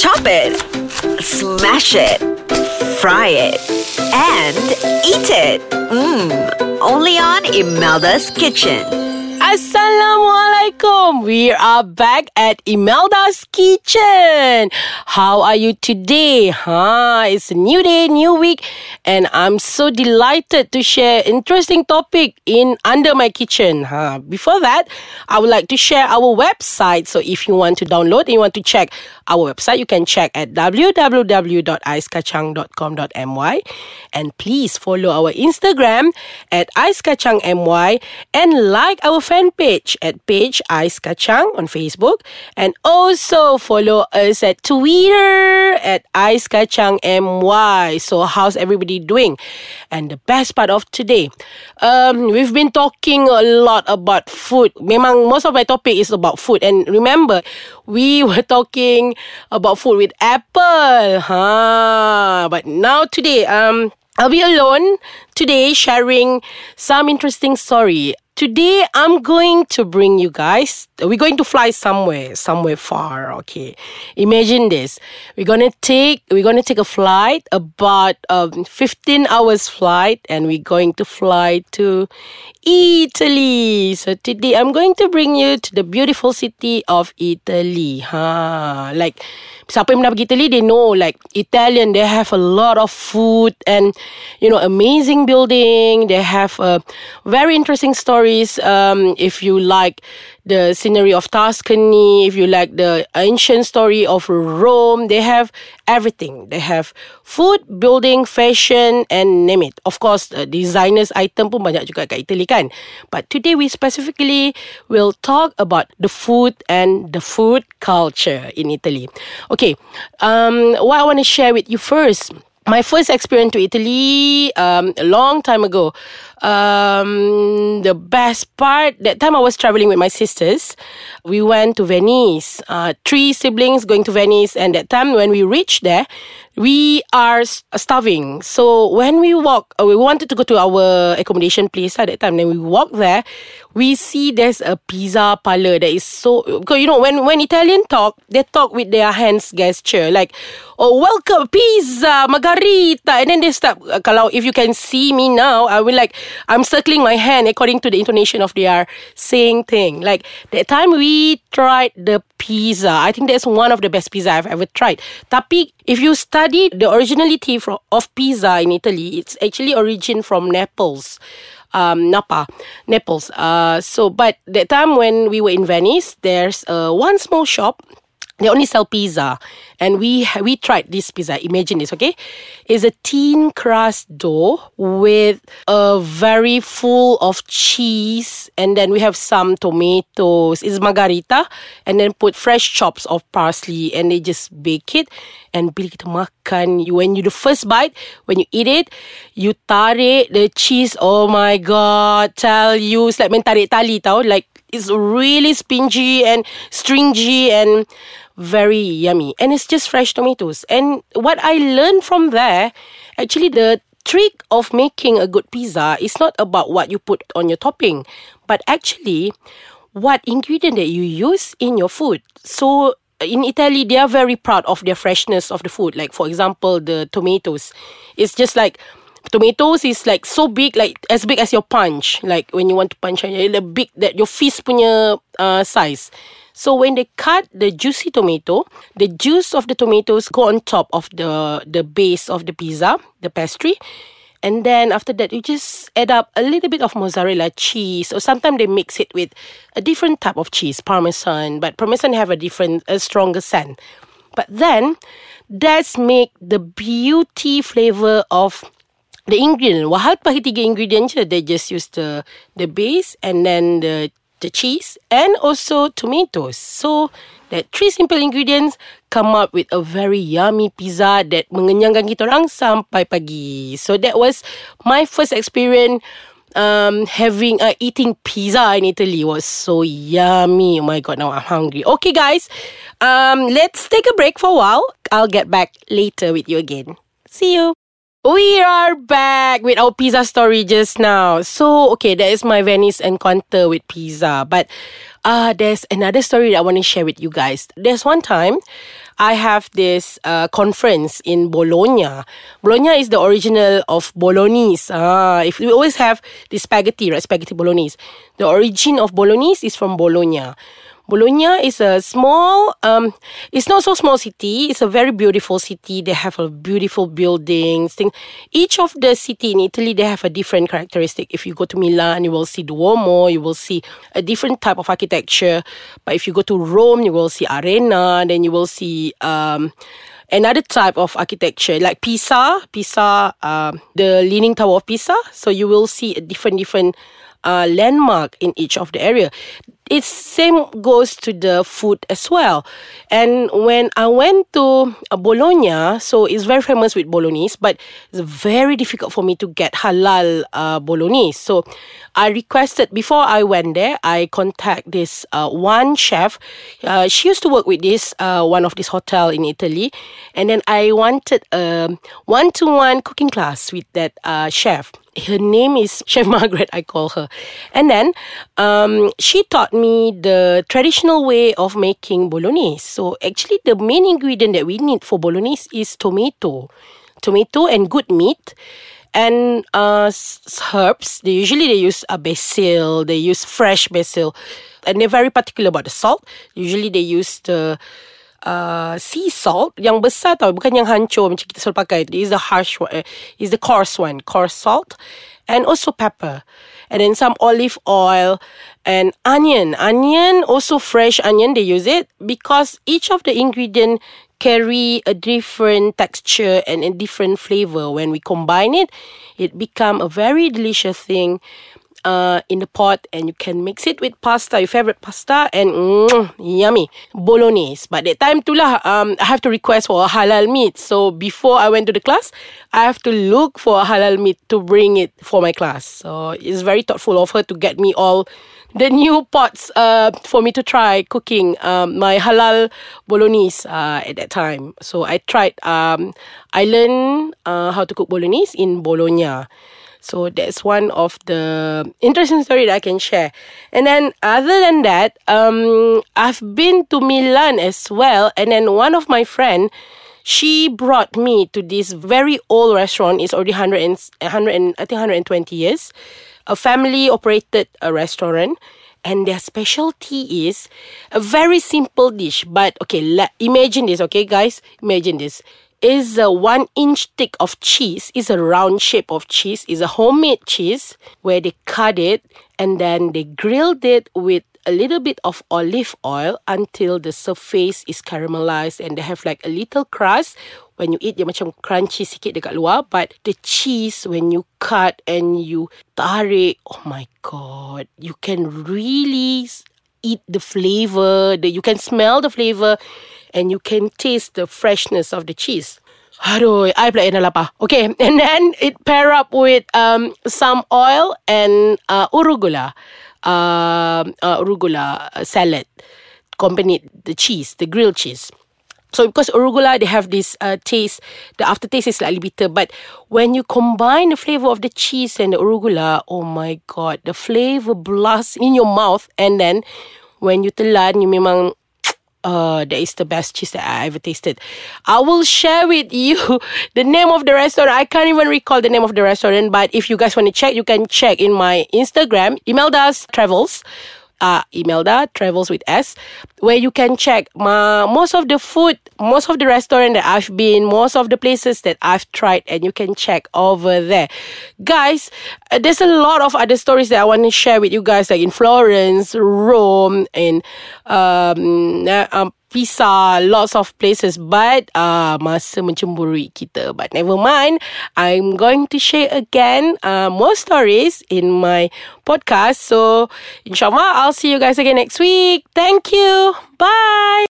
Chop it, smash it, fry it, and eat it. Mmm, only on Imelda's Kitchen. Assalamualaikum. We are back at Imelda's Kitchen. How are you today? Huh? It's a new day, new week, and I'm so delighted to share interesting topic in Under My Kitchen. Huh? Before that, I would like to share our website. So if you want to download and you want to check our website, you can check at www.aiskacang.com.my and please follow our Instagram at aiskacangmy and like our fan page at page Ais Kacang on Facebook and also follow us at Twitter at Ais Kacang MY. So how's everybody doing? And the best part of today, um, we've been talking a lot about food. Memang most of my topic is about food. And remember, we were talking about food with Apple. Huh? But now today, um, I'll be alone today sharing some interesting story. Today I'm going to bring you guys we're going to fly somewhere somewhere far okay? Imagine this. We're going to take we're going to take a flight about um 15 hours flight and we're going to fly to Italy. So today I'm going to bring you to the beautiful city of Italy huh? Like siapa yang pergi Italy they know like Italian they have a lot of food and you know amazing building. They have a very interesting um if you like the scenery of Tuscany if you like the ancient story of Rome they have everything they have food building fashion and name it of course uh, designers item pun banyak juga kat Italy kan but today we specifically will talk about the food and the food culture in Italy Okay, um, what I want to share with you first. My first experience to Italy um, a long time ago. Um, the best part that time I was traveling with my sisters. We went to Venice. Uh, three siblings going to Venice, and that time when we reached there, we are starving. So when we walk, uh, we wanted to go to our accommodation place at that time. Then we walk there, we see there's a pizza parlor that is so because you know when when Italian talk, they talk with their hands gesture like, oh welcome pizza margherita, and then they start. Uh, kalau if you can see me now, I will like I'm circling my hand according to the intonation of their saying thing. Like that time we tried the pizza. I think that's one of the best pizza I've ever tried. Tapi if you study the originality from, of pizza in Italy, it's actually origin from Naples. Um, Napa, Naples. Uh, so, but that time when we were in Venice, there's uh, one small shop they only sell pizza. And we we tried this pizza. Imagine this okay? It's a thin crust dough with a very full of cheese. And then we have some tomatoes. It's margherita. And then put fresh chops of parsley. And they just bake it and bila kita makan. You, when you the first bite when you eat it you tarik the cheese. Oh my god tell you. It's like main tarik tali tau. Like it's really spingy and stringy and very yummy. And it's just fresh tomatoes. And what I learned from there, actually, the trick of making a good pizza is not about what you put on your topping, but actually what ingredient that you use in your food. So in Italy, they are very proud of their freshness of the food. Like for example, the tomatoes. It's just like tomatoes is like so big, like as big as your punch. Like when you want to punch, the big that your fist punya uh, size. So when they cut the juicy tomato, the juice of the tomatoes go on top of the the base of the pizza, the pastry. And then after that, you just add up a little bit of mozzarella cheese, or sometimes they mix it with a different type of cheese, parmesan. But parmesan have a different, a stronger scent. But then, that's make the beauty flavor of the ingredient. Wahal pakai ingredient. They just use the the base and then the the cheese and also tomatoes. So that three simple ingredients come up with a very yummy pizza that mengenyangkan kita orang sampai pagi. So that was my first experience um having uh, eating pizza in Italy was so yummy. Oh my god, now I'm hungry. Okay guys, um let's take a break for a while. I'll get back later with you again. See you. We are back with our pizza story just now. So, okay, that is my Venice encounter with pizza. But uh, there's another story that I want to share with you guys. There's one time I have this uh, conference in Bologna. Bologna is the original of Bolognese. Ah, if we always have the spaghetti, right? Spaghetti Bolognese. The origin of Bolognese is from Bologna. Bologna is a small, um, it's not so small city. It's a very beautiful city. They have a beautiful buildings. Thing. Each of the city in Italy, they have a different characteristic. If you go to Milan, you will see Duomo. You will see a different type of architecture. But if you go to Rome, you will see Arena. Then you will see um, another type of architecture like Pisa. Pisa, um, the Leaning Tower of Pisa. So you will see a different different uh, landmark in each of the area it's same goes to the food as well. And when I went to uh, Bologna, so it's very famous with bolognese, but it's very difficult for me to get halal uh, bolognese. So I requested before I went there, I contact this uh, one chef. Uh, she used to work with this uh, one of this hotel in Italy, and then I wanted a one-to-one cooking class with that uh, chef her name is Chef Margaret, I call her. And then um, she taught me the traditional way of making bolognese. So actually, the main ingredient that we need for bolognese is tomato, tomato and good meat. And uh, herbs, they usually they use a basil, they use fresh basil, and they're very particular about the salt. Usually they use the uh, sea salt yang besar tau bukan yang hancur macam kita selalu pakai. Is the harsh one uh, is the coarse one coarse salt and also pepper and then some olive oil and onion. Onion also fresh onion they use it because each of the ingredient carry a different texture and a different flavor. When we combine it it become a very delicious thing uh, in the pot and you can mix it with pasta, your favorite pasta, and mm, yummy bolognese. But that time tu lah, um, I have to request for a halal meat. So before I went to the class, I have to look for a halal meat to bring it for my class. So it's very thoughtful of her to get me all the new pots uh, for me to try cooking um, my halal bolognese uh, at that time. So I tried. Um, I learned uh, how to cook bolognese in Bologna. So that's one of the interesting story that I can share. And then other than that, um, I've been to Milan as well. And then one of my friend, she brought me to this very old restaurant. It's already 100 and, 100 and, I think 120 years. A family operated a restaurant. And their specialty is a very simple dish. But okay, la- imagine this, okay, guys? Imagine this is a one inch thick of cheese, is a round shape of cheese, is a homemade cheese where they cut it and then they grilled it with a little bit of olive oil until the surface is caramelized and they have like a little crust. When you eat, dia macam crunchy sikit dekat luar. But the cheese, when you cut and you tarik, oh my god, you can really eat the flavor. The, you can smell the flavor and you can taste the freshness of the cheese. Aduh, I pula yang lapar. Okay, and then it pair up with um some oil and uh, urugula, uh, uh, urugula salad, accompanied the cheese, the grilled cheese. So because arugula, they have this uh, taste. The aftertaste is slightly bitter, but when you combine the flavor of the cheese and the arugula, oh my god, the flavor blasts in your mouth, and then when you telan, you memang uh, that is the best cheese that I ever tasted. I will share with you the name of the restaurant. I can't even recall the name of the restaurant, but if you guys want to check, you can check in my Instagram, Imelda's Travels uh, Imelda Travels with S, where you can check my, most of the food, most of the restaurant that I've been, most of the places that I've tried, and you can check over there. Guys, uh, there's a lot of other stories that I want to share with you guys, like in Florence, Rome, and um, um Pisa, lots of places, but uh, masa mencemburui kita. But never mind, I'm going to share again uh, more stories in my podcast. So, inshallah, I'll see you guys again next week. Thank you. Bye.